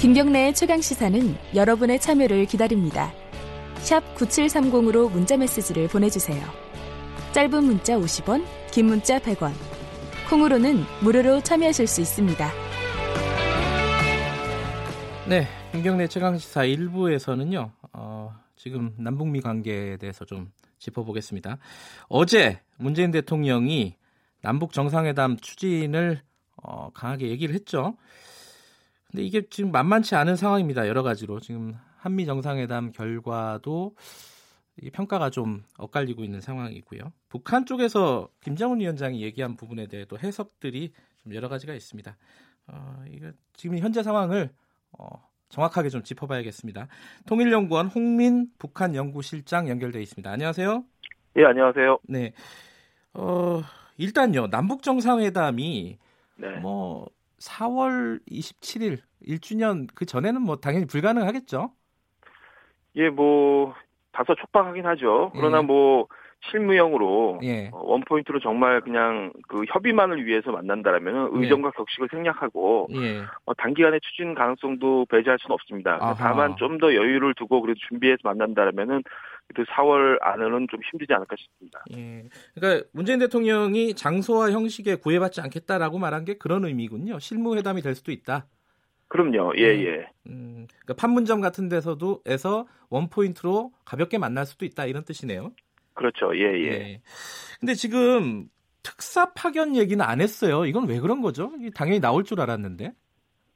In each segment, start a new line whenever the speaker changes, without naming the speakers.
김경래의 최강 시사는 여러분의 참여를 기다립니다. 9730으로 문자 메시지를 보내주세요. 짧은 문자 50원, 긴 문자 100원. 콩으로는 무료로 참여하실 수 있습니다.
네, 김경래 최강 시사 1부에서는요. 어, 지금 남북미 관계에 대해서 좀 짚어보겠습니다. 어제 문재인 대통령이 남북 정상회담 추진을 어, 강하게 얘기를 했죠. 근데 이게 지금 만만치 않은 상황입니다. 여러 가지로 지금 한미 정상회담 결과도 평가가 좀 엇갈리고 있는 상황이고요. 북한 쪽에서 김정은 위원장이 얘기한 부분에 대해 도 해석들이 좀 여러 가지가 있습니다. 어, 이거 지금 현재 상황을 어, 정확하게 좀 짚어봐야겠습니다. 통일연구원 홍민 북한 연구실장 연결돼 있습니다. 안녕하세요.
예, 안녕하세요.
네. 어, 일단요 남북 정상회담이
네.
뭐 4월 27일 1주년 그 전에는 뭐 당연히 불가능하겠죠.
예, 뭐 다소 촉박하긴 하죠. 그러나
예.
뭐 실무형으로
예.
어, 원포인트로 정말 그냥 그 협의만을 위해서 만난다라면
네.
의정과 격식을 생략하고
예.
어, 단기간에 추진 가능성도 배제할 수는 없습니다.
아하.
다만 좀 더 여유를 두고 그래도 준비해서 만난다라면은 그 4월 안에는 좀 힘들지 않을까 싶습니다.
예. 그러니까 문재인 대통령이 장소와 형식에 구애받지 않겠다라고 말한 게 그런 의미군요. 실무 회담이 될 수도 있다.
그럼요. 예,
네.
예.
음, 그러니까 판문점 같은 데서도 에서 원 포인트로 가볍게 만날 수도 있다 이런 뜻이네요.
그렇죠. 예, 예.
예. 근데 지금 특사 파견 얘기는 안 했어요. 이건 왜 그런 거죠? 당연히 나올 줄 알았는데.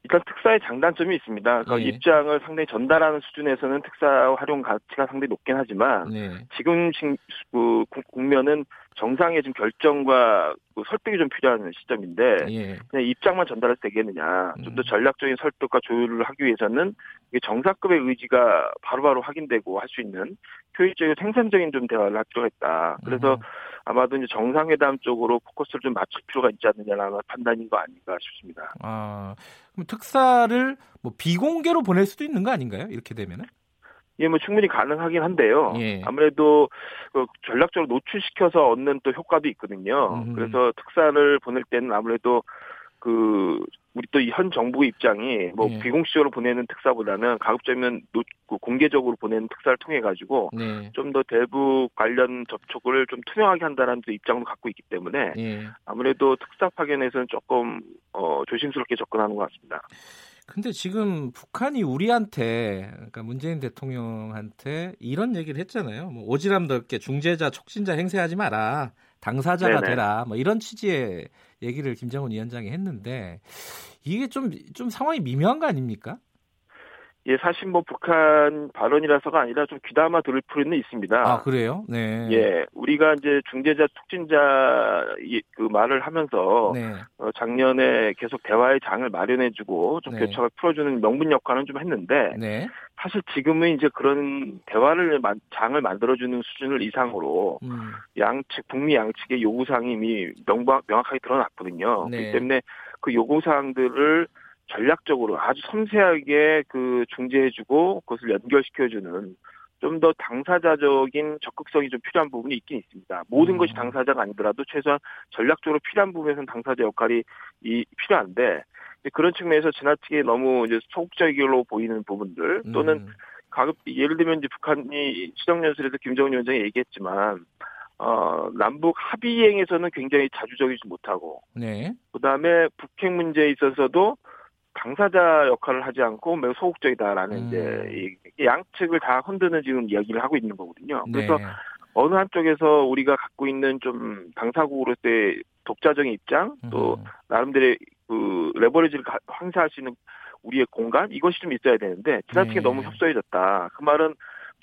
일단 특사의 장단점이 있습니다. 그
예.
입장을 상당히 전달하는 수준에서는 특사 활용 가치가 상당히 높긴 하지만
네.
지금 시- 그 국- 국면은 정상의 지금 결정과 그 설득이 좀 필요한 시점인데
예.
그냥 입장만 전달해서 되겠느냐. 좀더
음.
전략적인 설득과 조율을 하기 위해서는 이게 정상급의 의지가 바로바로 확인되고 할 수 있는 효율적이고 생산적인 좀 대화를 할 필요가 있다. 그래서
음.
아마도 이제 정상회담 쪽으로 포커스를 좀 맞출 필요가 있지 않느냐라는 판단인 거 아닌가 싶습니다.
아, 그럼 특사를 뭐 비공개로 보낼 수도 있는 거 아닌가요? 이렇게 되면은?
이게 뭐 충분히 가능하긴 한데요.
예.
아무래도 그 전략적으로 노출시켜서 얻는 또 효과도 있거든요.
음.
그래서 특사를 보낼 때는 아무래도 그 우리 또 이 현 정부의 입장이 뭐
예.
비공식적으로 보내는 특사보다는 가급적이면 노- 그 공개적으로 보내는 특사를 통해 가지고
네.
좀더 대북 관련 접촉을 좀 투명하게 한다는 또 입장도 갖고 있기 때문에
예.
아무래도 특사 파견에서는 조금 어, 조심스럽게 접근하는 것 같습니다.
근데 지금 북한이 우리한테 그러니까 문재인 대통령한테 이런 얘기를 했잖아요. 뭐 오지랖 넓게 중재자 촉진자 행세하지 마라. 당사자가
네네.
되라. 뭐 이런 취지의 얘기를 김정은 위원장이 했는데 이게 좀 좀 상황이 미묘한 거 아닙니까?
예, 사실 뭐 북한 발언이라서가 아니라 좀 귀담아 들을 필요는 있습니다.
아, 그래요? 네.
예, 우리가 이제 중재자 촉진자 이- 그 말을 하면서
네.
어, 작년에 계속 대화의 장을 마련해주고 좀
네.
교착을 풀어주는 명분 역할은 좀 했는데
네.
사실 지금은 이제 그런 대화를 만- 장을 만들어주는 수준을 이상으로
음.
양측 북미 양측의 요구사항이 이미 명박, 명확하게 드러났거든요.
네.
그렇기 때문에 그 요구사항들을 전략적으로 아주 섬세하게 그 중재해주고 그것을 연결시켜주는 좀 더 당사자적인 적극성이 좀 필요한 부분이 있긴 있습니다. 모든
음.
것이 당사자가 아니더라도 최소한 전략적으로 필요한 부분에서는 당사자 역할이 이 필요한데 그런 측면에서 지나치게 너무 이제 소극적으로 보이는 부분들 또는
음.
가급 예를 들면 이제 북한이 시정연설에서 김정은 위원장이 얘기했지만 어 남북 합의행에서는 굉장히 자주적이지 못하고
네.
그 다음에 북핵 문제에 있어서도 당사자 역할을 하지 않고 매우 소극적이다라는
음.
이제 이 양측을 다 흔드는 지금 이야기를 하고 있는 거거든요. 그래서
네.
어느 한쪽에서 우리가 갖고 있는 좀 당사국으로서의 독자적인 입장 또
음.
나름대로의 그 레버리지를 가- 행사할 수 있는 우리의 공간 이것이 좀 있어야 되는데 지나치게
네.
너무 협소해졌다. 그 말은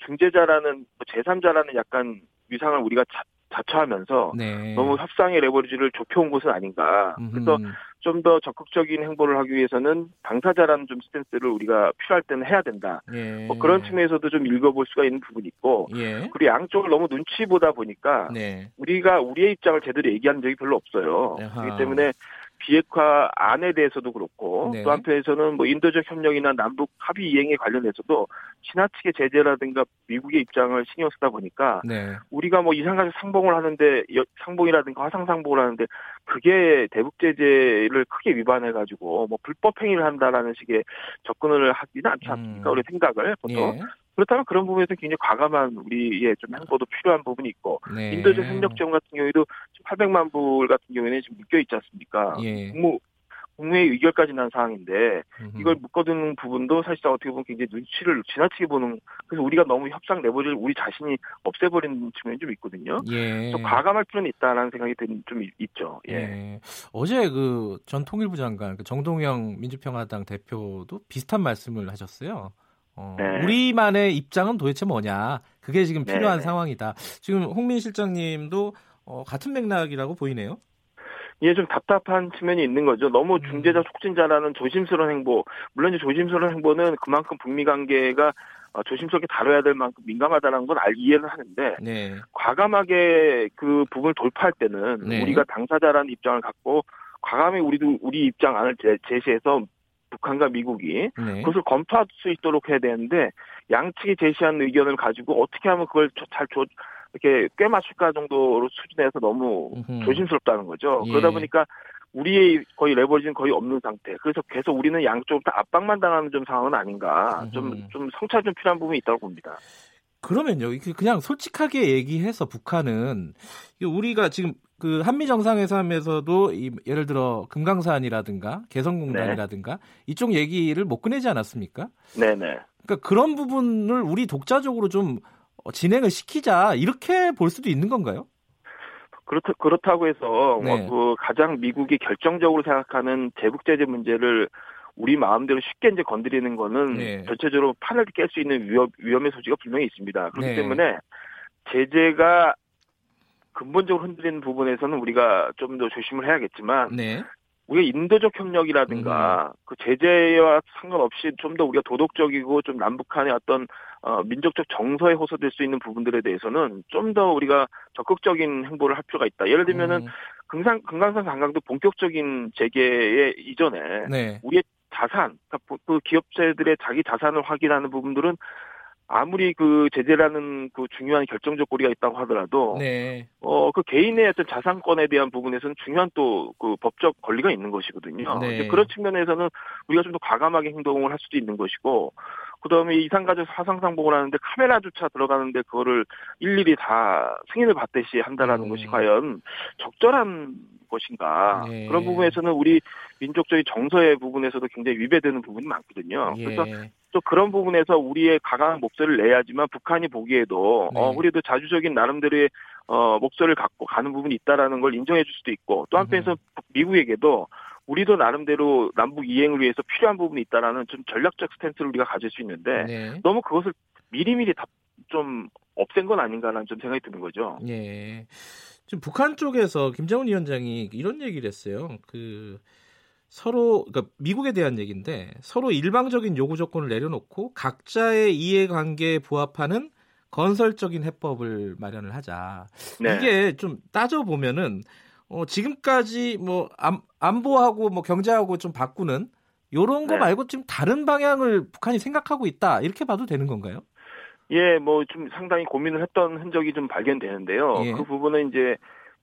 중재자라는 뭐 제3자라는 약간 위상을 우리가 자, 자처하면서
네.
너무 협상의 레버리지를 좁혀온 것은 아닌가. 그래서. 좀 더 적극적인 행보를 하기 위해서는 당사자라는 좀 스탠스를 우리가 필요할 때는 해야 된다.
예.
뭐 그런 측면에서도 좀 읽어볼 수가 있는 부분이 있고
예.
그리고 양쪽을 너무 눈치 보다 보니까
네.
우리가 우리의 입장을 제대로 얘기한 적이 별로 없어요.
아하.
그렇기 때문에 비핵화 안에 대해서도 그렇고
네.
또 한편에서는 뭐 인도적 협력이나 남북 합의 이행에 관련해서도 지나치게 제재라든가 미국의 입장을 신경 쓰다 보니까
네.
우리가 뭐 이산가족 상봉을 하는데 여- 상봉이라든가 화상 상봉을 하는데 그게 대북 제재를 크게 위반해 가지고 뭐 불법 행위를 한다라는 식의 접근을 하지는 않지 않습니까?
음.
우리 생각을 보통
예.
그렇다면 그런 부분에서 굉장히 과감한 우리의 좀 행보도 필요한 부분이 있고
네.
인도적 협력 지원 같은 경우에도 지금 800만 불 같은 경우에는 지금 묶여 있지 않습니까?
예.
국무 국무회의 의결까지 난
음흠.
이걸 묶어두는 부분도 사실상 어떻게 보면 굉장히 눈치를 지나치게 보는 그래서 우리가 너무 협상 내부를 우리 자신이 없애버리는 측면이 좀 있거든요.
예.
좀 과감할 필요는 있다라는 생각이 든- 좀 있- 있죠. 예.
예. 어제 그 전 통일부 장관 그 정동영 민주평화당 대표도 비슷한 말씀을 하셨어요. 어,
네.
우리만의 입장은 도대체 뭐냐? 그게 지금
네,
필요한
네.
상황이다. 지금 홍민 실장님도 어, 같은 맥락이라고 보이네요.
이게 좀 답답한 측면이 있는 거죠. 너무
음.
중재자 촉진자라는 조심스러운 행보. 물론 이제 조심스러운 행보는 그만큼 북미 관계가 어, 조심스럽게 다뤄야 될 만큼 민감하다는 건 알, 이해는 하는데
네.
과감하게 그 부분을 돌파할 때는
네.
우리가 당사자라는 입장을 갖고 과감히 우리도 우리 입장 안을 제, 제시해서 북한과 미국이
네.
그것을 검토할 수 있도록 해야 되는데 양측이 제시한 의견을 가지고 어떻게 하면 그걸 조- 잘 조, 이렇게 꽤 맞출까 정도로 수준에서 너무
음흠.
조심스럽다는 거죠.
예.
그러다 보니까 우리의 거의 레버리지는 거의 없는 상태. 그래서 계속 우리는 양쪽으로 다 압박만 당하는 좀 상황은 아닌가. 좀. 좀 성찰 좀 필요한 부분이 있다고 봅니다.
그러면요, 그- 그냥 솔직하게 얘기해서 북한은 우리가 지금 그 한미 정상회담에서도 이 예를 들어 금강산이라든가 개성공단이라든가 이쪽 얘기를 못 꺼내지 않았습니까?
네네.
그러니까 그런 부분을 우리 독자적으로 좀 어, 진행을 시키자 이렇게 볼 수도 있는 건가요?
그렇다, 그렇다고 해서
네.
뭐그 가장 미국이 결정적으로 생각하는 대북 제재 문제를 우리 마음대로 쉽게 이제 건드리는 거는
네.
전체적으로 판을 깰 수 있는 위험, 위험의 소지가 분명히 있습니다. 그렇기
네.
때문에 제재가 근본적으로 흔들리는 부분에서는 우리가 좀 더 조심을 해야겠지만
네.
우리가 인도적 협력이라든가
음.
그 제재와 상관없이 좀 더 우리가 도덕적이고 좀 남북한의 어떤 어, 민족적 정서에 호소될 수 있는 부분들에 대해서는 좀 더 우리가 적극적인 행보를 할 필요가 있다. 예를 들면은
음,
금상 금강산 관광도 본격적인 재개의 이전에
네.
우리의 자산, 그 기업체들의 자기 자산을 확인하는 부분들은 아무리 그 제재라는 그 중요한 결정적 고리가 있다고 하더라도
네.
어그 개인의 어떤 자산권에 대한 부분에서는 중요한 또 그 법적 권리가 있는 것이거든요.
네.
그런 측면에서는 우리가 좀 더 과감하게 행동을 할 수도 있는 것이고 그다음에 이산가족 화상상봉을 하는데 카메라조차 들어가는데 그거를 일일이 다 승인을 받듯이 한다라는
음.
것이 과연 적절한 것인가
네.
그런 부분에서는 우리 민족적인 정서의 부분에서도 굉장히 위배되는 부분이 많거든요. 그래서
예.
또 그런 부분에서 우리의 강한 목소리를 내야지만 북한이 보기에도
네.
어 우리도 자주적인 나름대로의 어 목소리를 갖고 가는 부분이 있다라는 걸 인정해 줄 수도 있고 또 한편에서 미국에게도 우리도 나름대로 남북 이행을 위해서 필요한 부분이 있다라는 좀 전략적 스탠스를 우리가 가질 수 있는데
네.
너무 그것을 미리미리 다 좀 없앤 건 아닌가라는 좀 생각이 드는 거죠.
예. 지금 북한 쪽에서 김정은 위원장이 이런 얘기를 했어요. 그 서로 그러니까 미국에 대한 얘기인데 서로 일방적인 요구 조건을 내려놓고 각자의 이해관계에 부합하는 건설적인 해법을 마련을 하자.
네.
이게 좀 따져 보면은 어, 지금까지 뭐 안, 안보하고 뭐 경제하고 좀 바꾸는 요런 거
네.
말고 지금 다른 방향을 북한이 생각하고 있다 이렇게 봐도 되는 건가요?
예, 뭐 좀 상당히 고민을 했던 흔적이 좀 발견되는데요.
예.
그 부분은 이제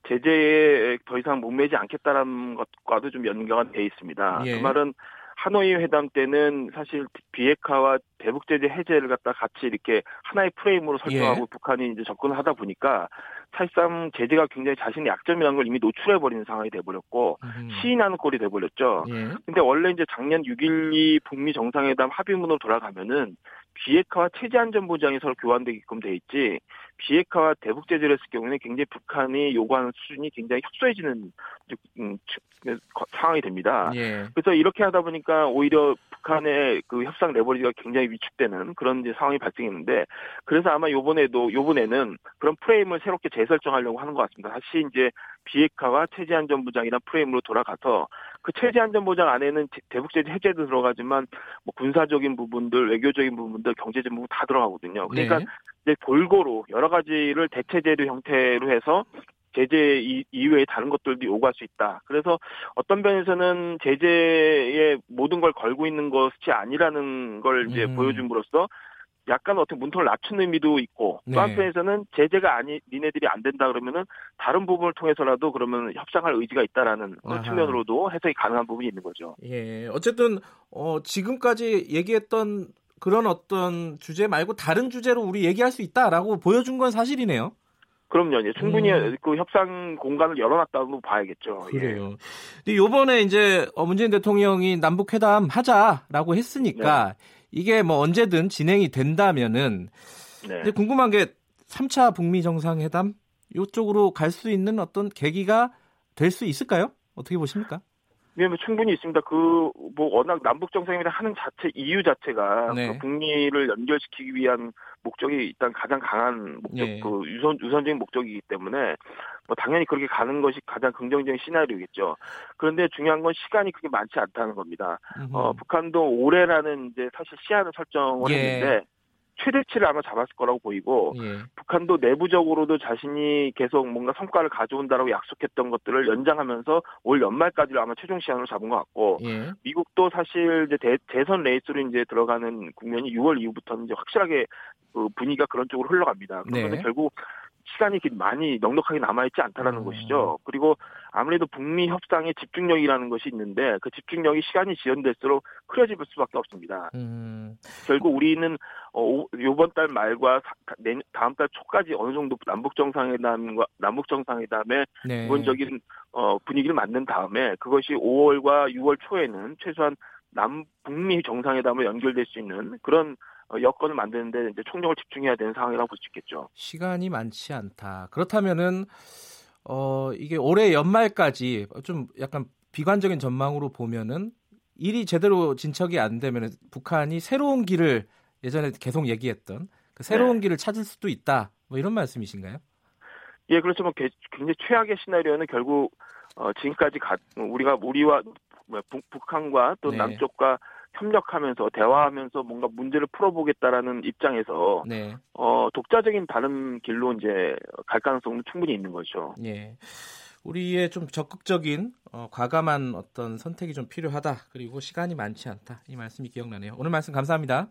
제재에 더 이상 목매지 않겠다라는 것과도 좀 연결이 돼 있습니다.
예.
그 말은 하노이 회담 때는 사실 비핵화와 대북 제재 해제를 갖다 같이 이렇게 하나의 프레임으로 설정하고
예.
북한이 이제 접근을 하다 보니까 사실상 제재가 굉장히 자신의 약점이라는 걸 이미 노출해 버리는 상황이 돼 버렸고
음.
시인하는 꼴이 돼 버렸죠.
예.
근데 원래 이제 작년 6.12 북미 정상회담 합의문으로 돌아가면은 비핵화와 체제 안전 보장이 서로 교환되게끔 돼 있지 비핵화와 대북 제재를 했을 경우에는 굉장히 북한이 요구하는 수준이 굉장히 협소해지는 음, 치- 거- 상황이 됩니다.
예.
그래서 이렇게 하다 보니까 오히려 북한의 그 협상 레버리지가 굉장히 위축되는 그런 이제 상황이 발생했는데 그래서 아마 요번에도 요번에는 그런 프레임을 새롭게 재설정하려고 하는 것 같습니다. 다시 이제 비핵화와 체제 안전 보장이란 프레임으로 돌아가서 그 체제 안전 보장 안에는 제- 대북 제재 해제도 들어가지만 뭐 군사적인 부분들, 외교적인 부분들, 경제적인 부분 다 들어가거든요. 그러니까
네.
이제 골고루 여러 가지를 대체 제도 형태로 해서 제재 이외에 다른 것들도 요구할 수 있다. 그래서 어떤 면에서는 제재에 모든 걸 걸고 있는 것이 아니라는 걸 이제 음. 보여줌으로써 약간 어떻게 문턱을 낮춘 의미도 있고 네. 또 한편에서는 제재가 아니 니네들이 안 된다 그러면은 다른 부분을 통해서라도 그러면 협상할 의지가 있다라는 그런 측면으로도 해석이 가능한 부분이 있는 거죠.
예, 어쨌든 어, 지금까지 얘기했던 그런 어떤 주제 말고 다른 주제로 우리 얘기할 수 있다라고 보여준 건 사실이네요.
그럼요. 이제 충분히 음. 그 협상 공간을 열어놨다고 봐야겠죠.
예. 그래요. 예. 요번에 이제 어, 문재인 대통령이 남북 회담 하자라고 했으니까 네. 이게 뭐 언제든 진행이 된다면은 네. 궁금한 게 3차 북미 정상회담 이쪽으로 갈 수 있는 어떤 계기가 될 수 있을까요? 어떻게 보십니까?
왜냐면 충분히 있습니다. 그 뭐 워낙 남북 정상회담 하는 자체 이유 자체가 네. 그 북미를 연결시키기 위한 목적이 일단 가장 강한 목적 네. 그 우선 우선적인 목적이기 때문에 뭐 당연히 그렇게 가는 것이 가장 긍정적인 시나리오겠죠. 그런데 중요한 건 시간이 그렇게 많지 않다는 겁니다. 어, 북한도 올해라는 이제 사실 시한을 설정을 예. 했는데 최대치를 아마 잡았을 거라고 보이고 예. 북한도 내부적으로도 자신이 계속 뭔가 성과를 가져온다라고 약속했던 것들을 연장하면서 올 연말까지를 아마 최종 시한으로 잡은 것 같고 예. 미국도 사실 이제 대, 대선 레이스로 이제 들어가는 국면이 6월 이후부터는 이제 확실하게 그 분위기가 그런 쪽으로 흘러갑니다. 그러면 네. 결국 시간이 많이 넉넉하게 남아있지 않다라는 음. 것이죠. 그리고 아무래도 북미 협상의 집중력이라는 것이 있는데 그 집중력이 시간이 지연될수록 흐려질 수밖에 없습니다. 음. 결국 우리는 어, 요번 달 말과 다음 달 초까지 어느 정도 남북 정상회담과 남북 정상회담의 네. 기본적인 어, 분위기를 만든 다음에 그것이 5월과 6월 초에는 최소한 남북미 정상회담을 연결될 수 있는 그런 어, 여건을 만드는데 이제 총력을 집중해야 되는 상황이라고 볼 수 있겠죠.
시간이 많지 않다. 그렇다면은 어 이게 올해 연말까지 좀 약간 비관적인 전망으로 보면은 일이 제대로 진척이 안 되면 북한이 새로운 길을 예전에 계속 얘기했던 그 새로운 네. 길을 찾을 수도 있다. 뭐 이런 말씀이신가요?
예, 그렇죠. 뭐 굉장히 최악의 시나리오는 결국 어, 지금까지 가, 우리가 우리와 뭐 북한과 또 네. 남쪽과 협력하면서 대화하면서 뭔가 문제를 풀어보겠다라는 입장에서 네. 어, 독자적인 다른 길로 이제 갈 가능성은 충분히 있는 거죠.
예. 우리의 좀 적극적인 어, 과감한 어떤 선택이 좀 필요하다. 그리고 시간이 많지 않다. 이 말씀이 기억나네요. 오늘 말씀 감사합니다.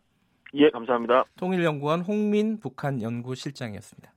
예, 감사합니다.
통일연구원 홍민 북한 연구실장이었습니다.